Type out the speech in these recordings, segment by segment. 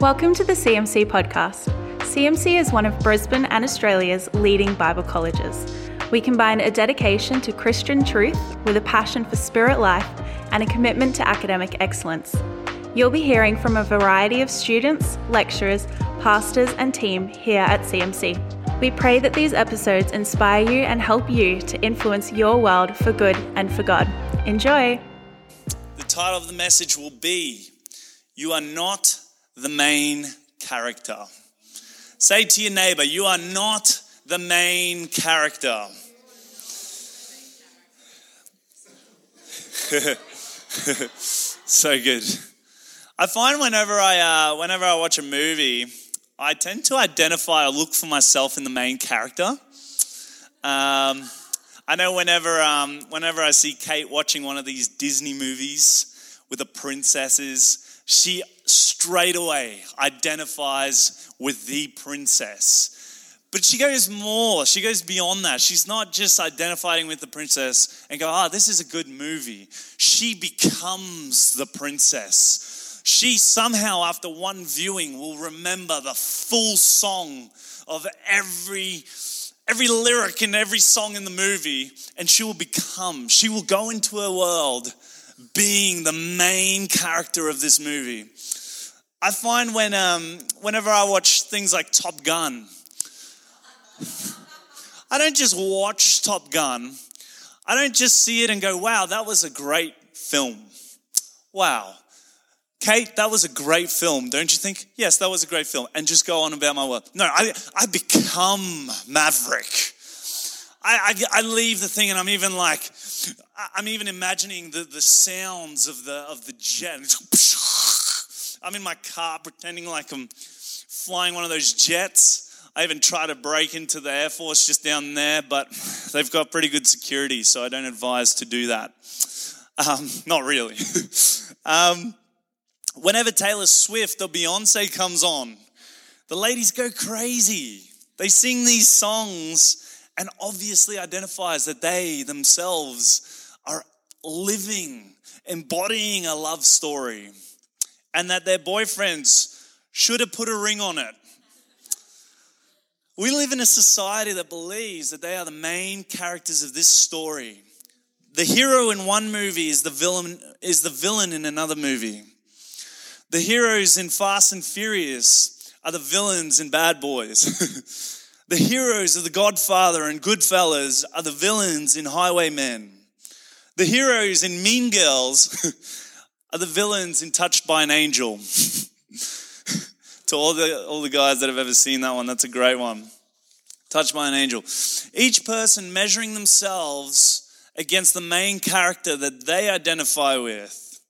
Welcome to the CMC podcast. CMC is one of Brisbane and Australia's leading Bible colleges. We combine a dedication to Christian truth with a passion for spirit life and a commitment to academic excellence. You'll be hearing from a variety of students, lecturers, pastors, and team here at CMC. We pray that these episodes inspire you and help you to influence your world for good and for God. Enjoy! The title of the message will be You Are Not the Main Character. Say to your neighbor, You are not the main character. so good. I find whenever I uh, whenever I watch a movie, I tend to identify or look for myself in the main character. Um, I know whenever um, whenever I see Kate watching one of these Disney movies with the princesses, she straight away identifies with the princess. But she goes more, she goes beyond that. She's not just identifying with the princess and go, ah, this is a good movie. She becomes the princess. She somehow, after one viewing, will remember the full song of every every lyric in every song in the movie, and she will become, she will go into a world being the main character of this movie. I find when, um, whenever I watch things like Top Gun, I don't just watch Top Gun. I don't just see it and go, wow, that was a great film. Wow. Kate, that was a great film, don't you think? Yes, that was a great film. And just go on about my work. No, I, I become Maverick. I, I, I, leave the thing and I'm even like, I'm even imagining the, the sounds of the, of the jet. I'm in my car pretending like I'm flying one of those jets. I even try to break into the Air Force just down there, but they've got pretty good security, so I don't advise to do that. Um, not really. um, whenever Taylor Swift or Beyonce comes on, the ladies go crazy. They sing these songs and obviously identifies that they themselves are living, embodying a love story and that their boyfriends should have put a ring on it. We live in a society that believes that they are the main characters of this story. The hero in one movie is the villain is the villain in another movie. The heroes in Fast and Furious are the villains in Bad Boys. the heroes of The Godfather and Goodfellas are the villains in Highwaymen. The heroes in Mean Girls are the villains in Touched by an Angel. to all the, all the guys that have ever seen that one, that's a great one. Touched by an Angel. Each person measuring themselves against the main character that they identify with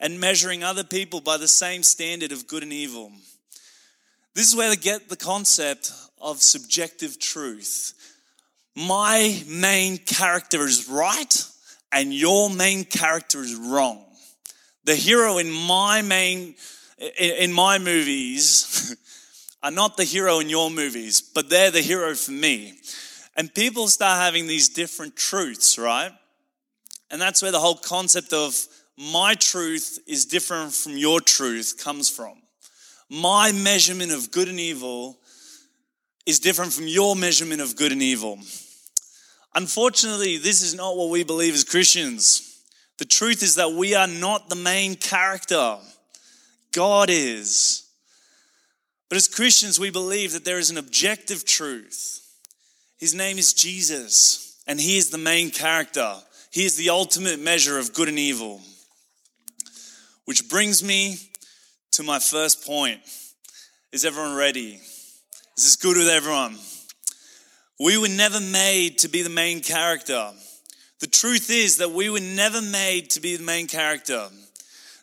and measuring other people by the same standard of good and evil. This is where they get the concept of subjective truth. My main character is right and your main character is wrong the hero in my main in my movies are not the hero in your movies, but they're the hero for me. And people start having these different truths, right? And that's where the whole concept of my truth is different from your truth comes from. My measurement of good and evil is different from your measurement of good and evil. Unfortunately, this is not what we believe as Christians. The truth is that we are not the main character, God is. But as Christians, we believe that there is an objective truth. His name is Jesus, and He is the main character. He is the ultimate measure of good and evil. Which brings me to my first point. Is everyone ready? Is good with everyone? We were never made to be the main character. The truth is that we were never made to be the main character.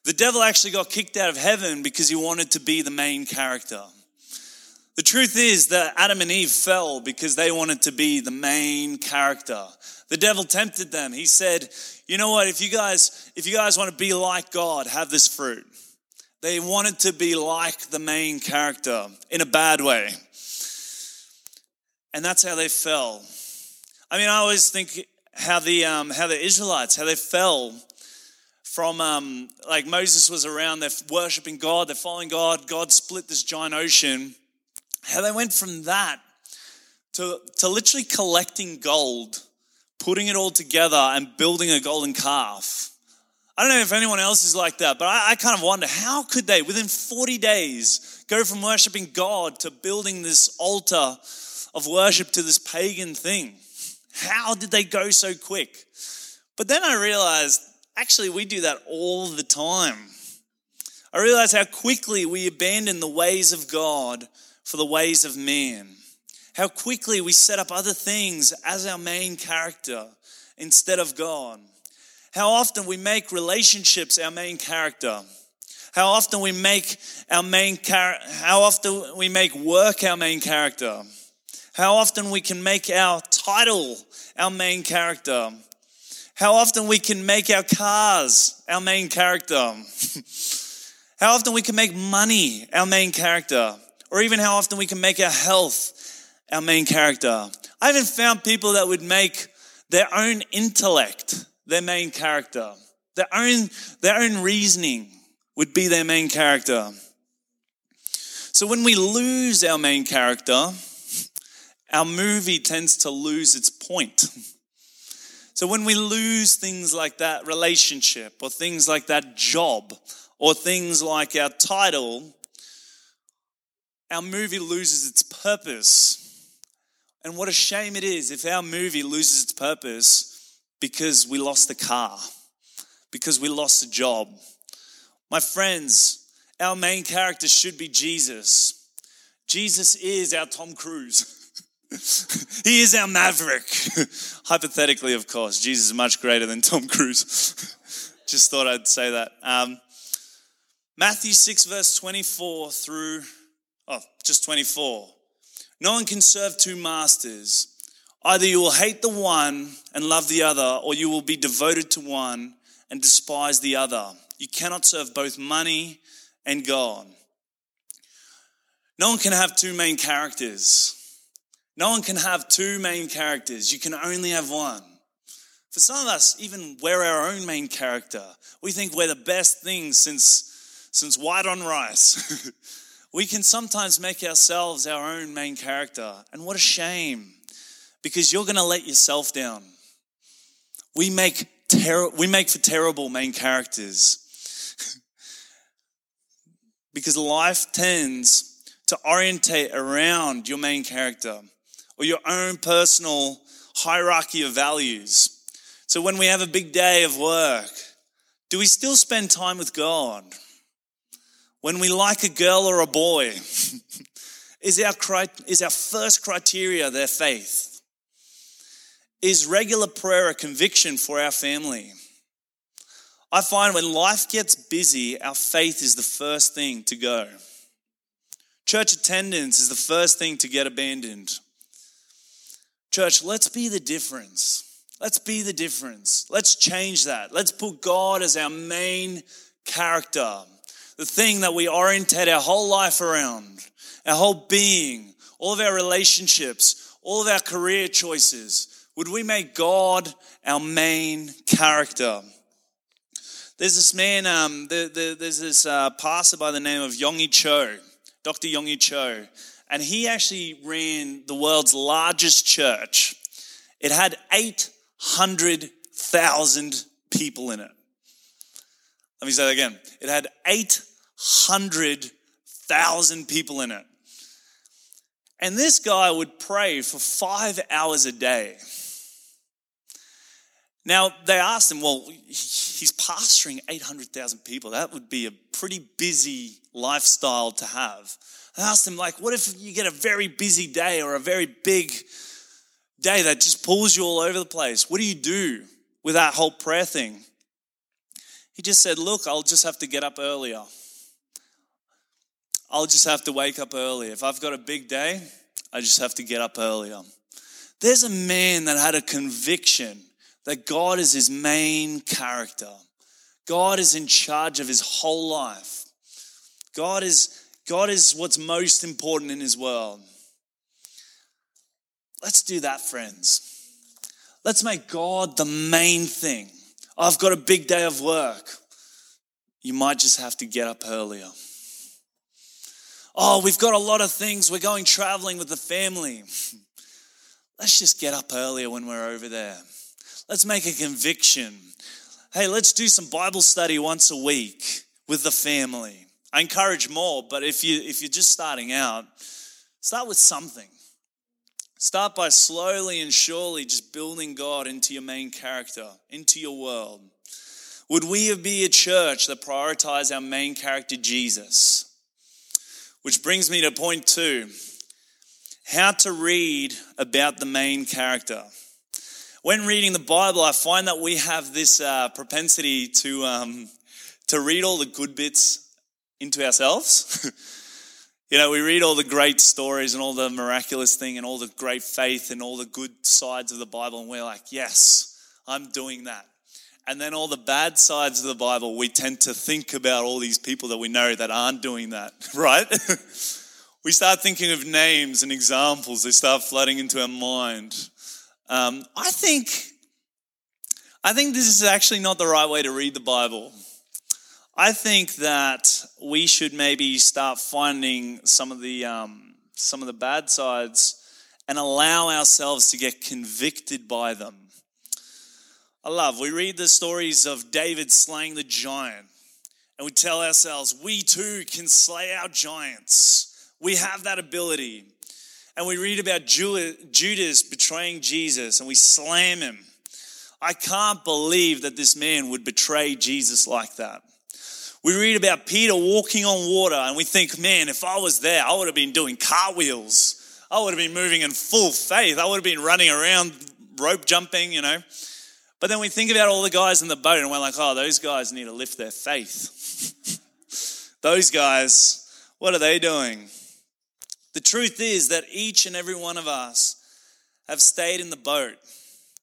The devil actually got kicked out of heaven because he wanted to be the main character. The truth is that Adam and Eve fell because they wanted to be the main character. The devil tempted them. He said, "You know what? If you guys if you guys want to be like God, have this fruit." They wanted to be like the main character in a bad way. And that's how they fell. I mean, I always think how the, um, how the Israelites, how they fell from um, like Moses was around, they're worshiping God, they're following God, God split this giant ocean. How they went from that to, to literally collecting gold, putting it all together, and building a golden calf. I don't know if anyone else is like that, but I, I kind of wonder how could they, within 40 days, go from worshiping God to building this altar of worship to this pagan thing? How did they go so quick? But then I realized actually, we do that all the time. I realized how quickly we abandon the ways of God for the ways of man. How quickly we set up other things as our main character instead of God. How often we make relationships our main character. How often we make our main char- how often we make work our main character. How often we can make our title our main character. How often we can make our cars our main character. how often we can make money our main character. Or even how often we can make our health our main character. I even found people that would make their own intellect their main character. Their own, their own reasoning would be their main character. So when we lose our main character, our movie tends to lose its point. So when we lose things like that relationship, or things like that job, or things like our title, our movie loses its purpose. And what a shame it is if our movie loses its purpose because we lost the car, because we lost the job. My friends, our main character should be Jesus. Jesus is our Tom Cruise. he is our maverick. Hypothetically, of course, Jesus is much greater than Tom Cruise. Just thought I'd say that. Um, Matthew 6, verse 24 through, oh, just 24. No one can serve two masters. Either you will hate the one and love the other, or you will be devoted to one and despise the other. You cannot serve both money and God. No one can have two main characters. No one can have two main characters. You can only have one. For some of us, even we're our own main character. We think we're the best thing since, since white on rice. we can sometimes make ourselves our own main character. And what a shame because you're going to let yourself down. We make ter- we make for terrible main characters. because life tends to orientate around your main character or your own personal hierarchy of values. So when we have a big day of work, do we still spend time with God? When we like a girl or a boy, is our, is our first criteria their faith? Is regular prayer a conviction for our family? I find when life gets busy, our faith is the first thing to go. Church attendance is the first thing to get abandoned. Church, let's be the difference. Let's be the difference. Let's change that. Let's put God as our main character, the thing that we orientate our whole life around, our whole being, all of our relationships, all of our career choices. Would we make God our main character? There's this man, um, the, the, there's this uh, pastor by the name of Yonggi Cho, Dr. Yonggi Cho, and he actually ran the world's largest church. It had 800,000 people in it. Let me say that again. It had 800,000 people in it. And this guy would pray for five hours a day. Now, they asked him, well, he's pastoring 800,000 people. That would be a pretty busy lifestyle to have. I asked him, like, what if you get a very busy day or a very big day that just pulls you all over the place? What do you do with that whole prayer thing? He just said, look, I'll just have to get up earlier. I'll just have to wake up early. If I've got a big day, I just have to get up earlier. There's a man that had a conviction that God is his main character. God is in charge of his whole life. God is, God is what's most important in his world. Let's do that, friends. Let's make God the main thing. I've got a big day of work. you might just have to get up earlier. Oh, we've got a lot of things. We're going traveling with the family. Let's just get up earlier when we're over there. Let's make a conviction. Hey, let's do some Bible study once a week with the family. I encourage more, but if you if you're just starting out, start with something. Start by slowly and surely just building God into your main character, into your world. Would we be a church that prioritize our main character, Jesus? Which brings me to point two how to read about the main character. When reading the Bible, I find that we have this uh, propensity to, um, to read all the good bits into ourselves. you know, we read all the great stories and all the miraculous thing and all the great faith and all the good sides of the Bible, and we're like, yes, I'm doing that. And then all the bad sides of the Bible, we tend to think about all these people that we know that aren't doing that, right? we start thinking of names and examples, they start flooding into our mind. Um, I think, I think this is actually not the right way to read the Bible. I think that we should maybe start finding some of the um, some of the bad sides and allow ourselves to get convicted by them. I love, we read the stories of David slaying the giant, and we tell ourselves, we too can slay our giants. We have that ability. And we read about Judas betraying Jesus, and we slam him. I can't believe that this man would betray Jesus like that. We read about Peter walking on water, and we think, man, if I was there, I would have been doing cartwheels. I would have been moving in full faith. I would have been running around, rope jumping, you know. But then we think about all the guys in the boat and we're like, oh, those guys need to lift their faith. those guys, what are they doing? The truth is that each and every one of us have stayed in the boat,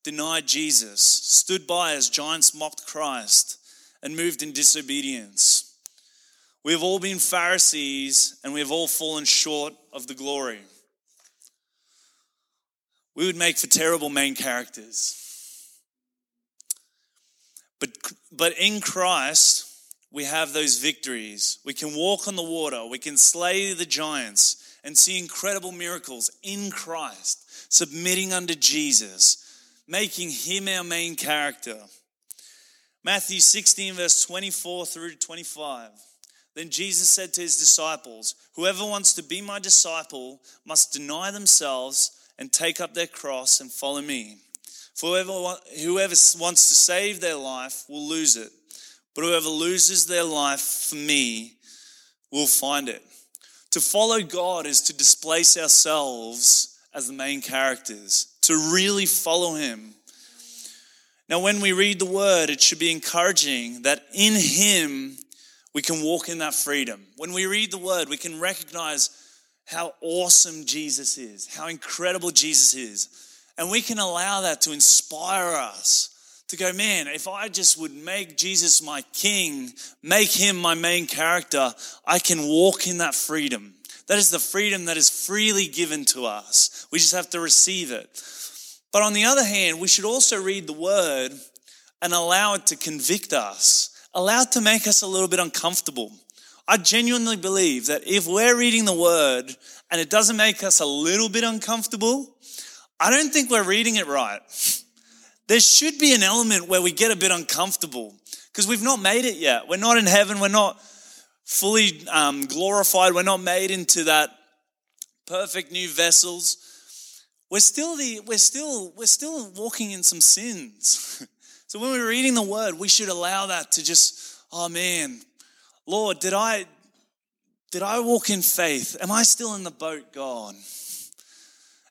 denied Jesus, stood by as giants mocked Christ, and moved in disobedience. We have all been Pharisees and we have all fallen short of the glory. We would make for terrible main characters. But, but in Christ, we have those victories. We can walk on the water, we can slay the giants and see incredible miracles in Christ, submitting under Jesus, making him our main character. Matthew 16, verse 24 through 25. Then Jesus said to his disciples, Whoever wants to be my disciple must deny themselves and take up their cross and follow me. For whoever, whoever wants to save their life will lose it, but whoever loses their life for me will find it. To follow God is to displace ourselves as the main characters, to really follow Him. Now, when we read the word, it should be encouraging that in Him we can walk in that freedom. When we read the word, we can recognize how awesome Jesus is, how incredible Jesus is and we can allow that to inspire us to go, man, if I just would make Jesus my king, make him my main character, I can walk in that freedom. That is the freedom that is freely given to us. We just have to receive it. But on the other hand, we should also read the word and allow it to convict us, allow it to make us a little bit uncomfortable. I genuinely believe that if we're reading the word and it doesn't make us a little bit uncomfortable, I don't think we're reading it right. There should be an element where we get a bit uncomfortable because we've not made it yet. We're not in heaven. We're not fully um, glorified. We're not made into that perfect new vessels. We're still the we're still we're still walking in some sins. so when we're reading the word, we should allow that to just, oh man, Lord, did I did I walk in faith? Am I still in the boat, God?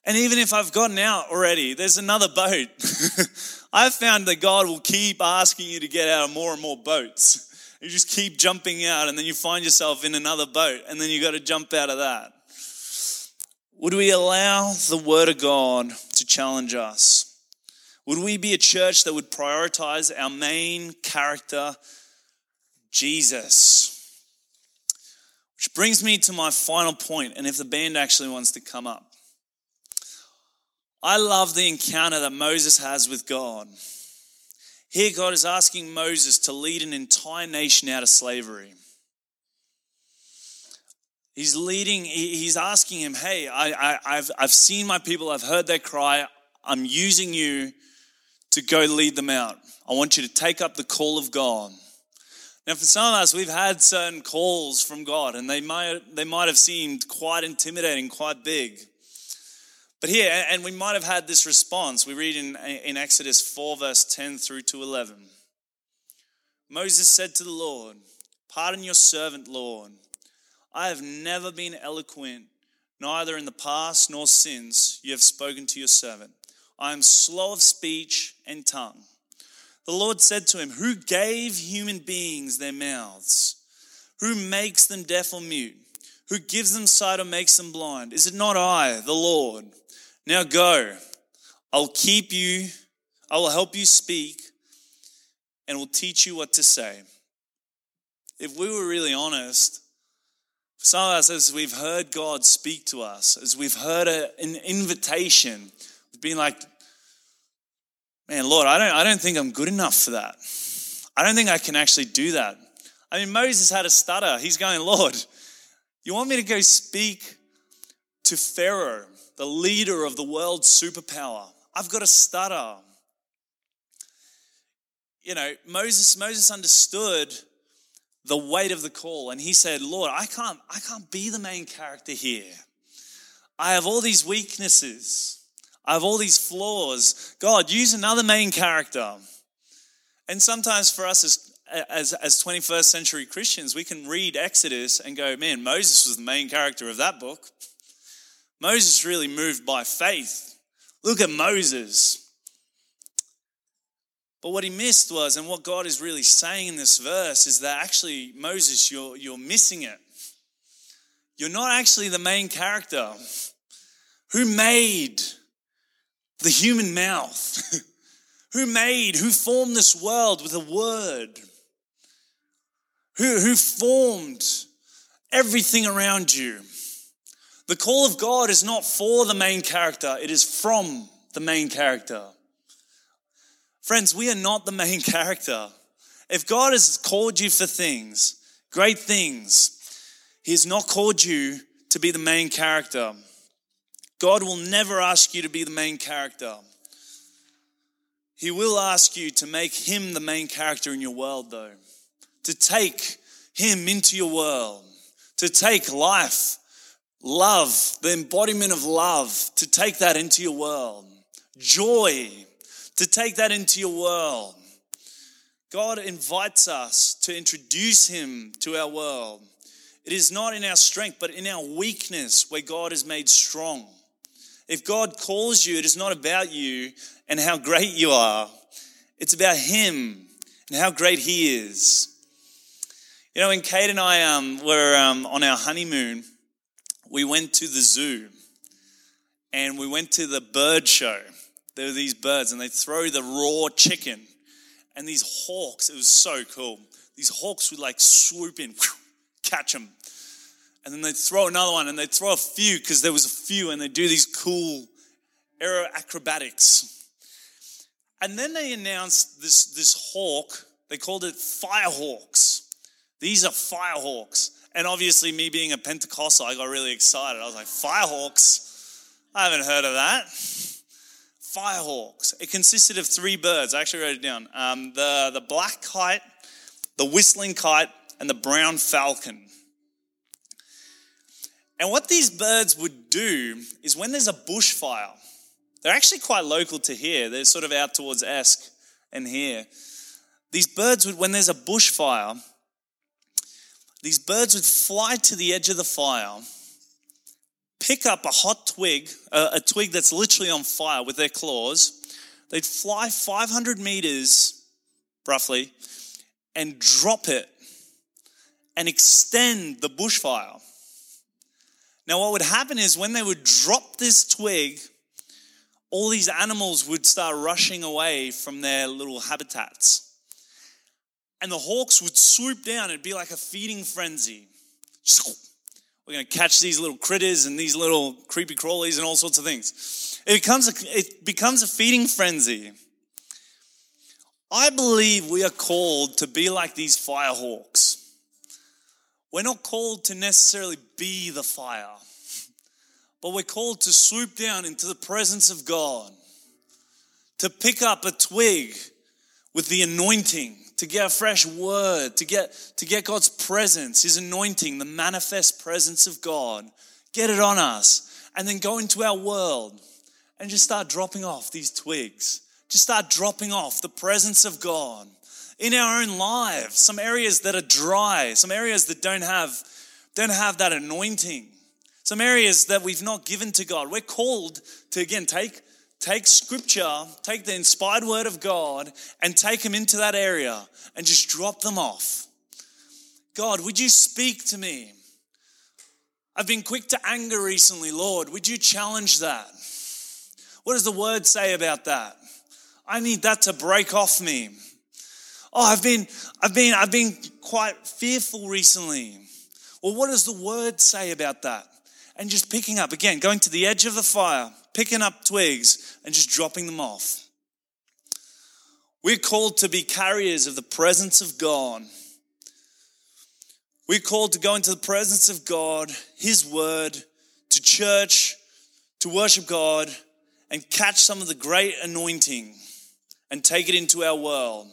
And even if I've gotten out already, there's another boat. I've found that God will keep asking you to get out of more and more boats. You just keep jumping out, and then you find yourself in another boat, and then you got to jump out of that. Would we allow the Word of God to challenge us? Would we be a church that would prioritize our main character, Jesus? Which brings me to my final point, and if the band actually wants to come up. I love the encounter that Moses has with God. Here, God is asking Moses to lead an entire nation out of slavery. He's leading, he's asking him, Hey, I, have I've seen my people, I've heard their cry, I'm using you to go lead them out. I want you to take up the call of God. Now, for some of us, we've had certain calls from God, and they might, they might have seemed quite intimidating, quite big. But here, and we might have had this response. We read in, in Exodus 4, verse 10 through to 11. Moses said to the Lord, Pardon your servant, Lord. I have never been eloquent, neither in the past nor since you have spoken to your servant. I am slow of speech and tongue. The Lord said to him, Who gave human beings their mouths? Who makes them deaf or mute? Who gives them sight or makes them blind? Is it not I, the Lord? Now go. I'll keep you, I will help you speak, and will teach you what to say. If we were really honest, some of us, as we've heard God speak to us, as we've heard a, an invitation, we've been like, man, Lord, I don't, I don't think I'm good enough for that. I don't think I can actually do that. I mean, Moses had a stutter. He's going, Lord, you want me to go speak to Pharaoh, the leader of the world's superpower? I've got a stutter. You know, Moses, Moses understood the weight of the call and he said, Lord, I can't, I can't be the main character here. I have all these weaknesses. I have all these flaws. God, use another main character. And sometimes for us as, as, as 21st century Christians, we can read Exodus and go, man, Moses was the main character of that book. Moses really moved by faith. Look at Moses. But what he missed was, and what God is really saying in this verse, is that actually, Moses, you're, you're missing it. You're not actually the main character. Who made the human mouth. who made, who formed this world with a word? Who, who formed everything around you? The call of God is not for the main character, it is from the main character. Friends, we are not the main character. If God has called you for things, great things, He has not called you to be the main character. God will never ask you to be the main character. He will ask you to make Him the main character in your world, though. To take Him into your world. To take life, love, the embodiment of love, to take that into your world. Joy, to take that into your world. God invites us to introduce Him to our world. It is not in our strength, but in our weakness where God is made strong. If God calls you, it is not about you and how great you are, it's about Him and how great He is. You know, when Kate and I um, were um, on our honeymoon, we went to the zoo and we went to the bird show. There were these birds and they throw the raw chicken and these hawks. It was so cool. These hawks would like swoop in, catch them, and then they'd throw another one and they'd throw a few because there was a few and they'd do these cool aero acrobatics. And then they announced this, this hawk, they called it Firehawks. These are Firehawks. And obviously, me being a Pentecostal, I got really excited. I was like, Firehawks? I haven't heard of that. Firehawks. It consisted of three birds. I actually wrote it down um, the, the black kite, the whistling kite, and the brown falcon. And what these birds would do is when there's a bushfire, they're actually quite local to here. They're sort of out towards Esk and here. These birds would, when there's a bushfire, these birds would fly to the edge of the fire, pick up a hot twig, a, a twig that's literally on fire with their claws. They'd fly 500 meters, roughly, and drop it and extend the bushfire. Now, what would happen is when they would drop this twig, all these animals would start rushing away from their little habitats. And the hawks would swoop down. It'd be like a feeding frenzy. We're going to catch these little critters and these little creepy crawlies and all sorts of things. It becomes a, it becomes a feeding frenzy. I believe we are called to be like these firehawks. We're not called to necessarily be the fire, but we're called to swoop down into the presence of God, to pick up a twig with the anointing, to get a fresh word, to get, to get God's presence, His anointing, the manifest presence of God, get it on us, and then go into our world and just start dropping off these twigs. Just start dropping off the presence of God in our own lives, some areas that are dry, some areas that don't have, don't have that anointing, some areas that we've not given to God. We're called to, again, take, take scripture, take the inspired word of God, and take them into that area and just drop them off. God, would you speak to me? I've been quick to anger recently, Lord. Would you challenge that? What does the word say about that? I need that to break off me. Oh, I've been, I've been, I've been quite fearful recently. Well, what does the word say about that? And just picking up, again, going to the edge of the fire, picking up twigs and just dropping them off. We're called to be carriers of the presence of God. We're called to go into the presence of God, His Word, to church, to worship God, and catch some of the great anointing and take it into our world.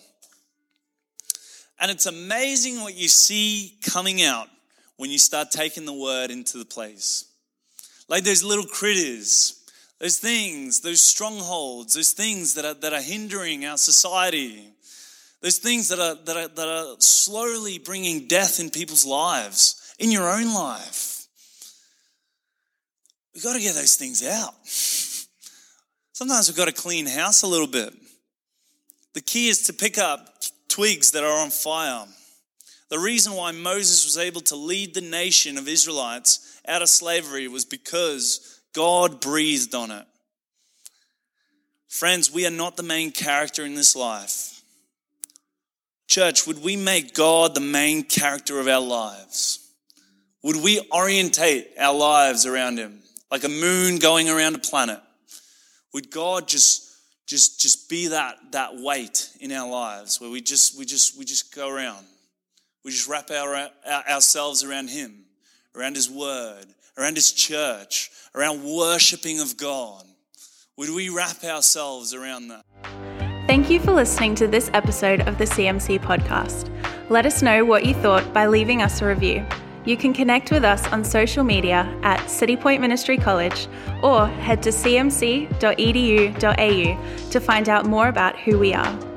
And it's amazing what you see coming out when you start taking the word into the place. Like those little critters, those things, those strongholds, those things that are, that are hindering our society, those things that are, that, are, that are slowly bringing death in people's lives, in your own life. We've got to get those things out. Sometimes we've got to clean house a little bit. The key is to pick up twigs that are on fire. The reason why Moses was able to lead the nation of Israelites out of slavery was because God breathed on it. Friends, we are not the main character in this life. Church, would we make God the main character of our lives? Would we orientate our lives around Him like a moon going around a planet? Would God just just just be that that weight in our lives where we just we just we just go around we just wrap our, our, ourselves around him around his word around his church around worshiping of god. Would we wrap ourselves around that? Thank you for listening to this episode of the cmc podcast. Let us know what you thought by leaving us a review. You can connect with us on social media at Citipointe Ministry College or head to cmc.edu.au to find out more about who we are.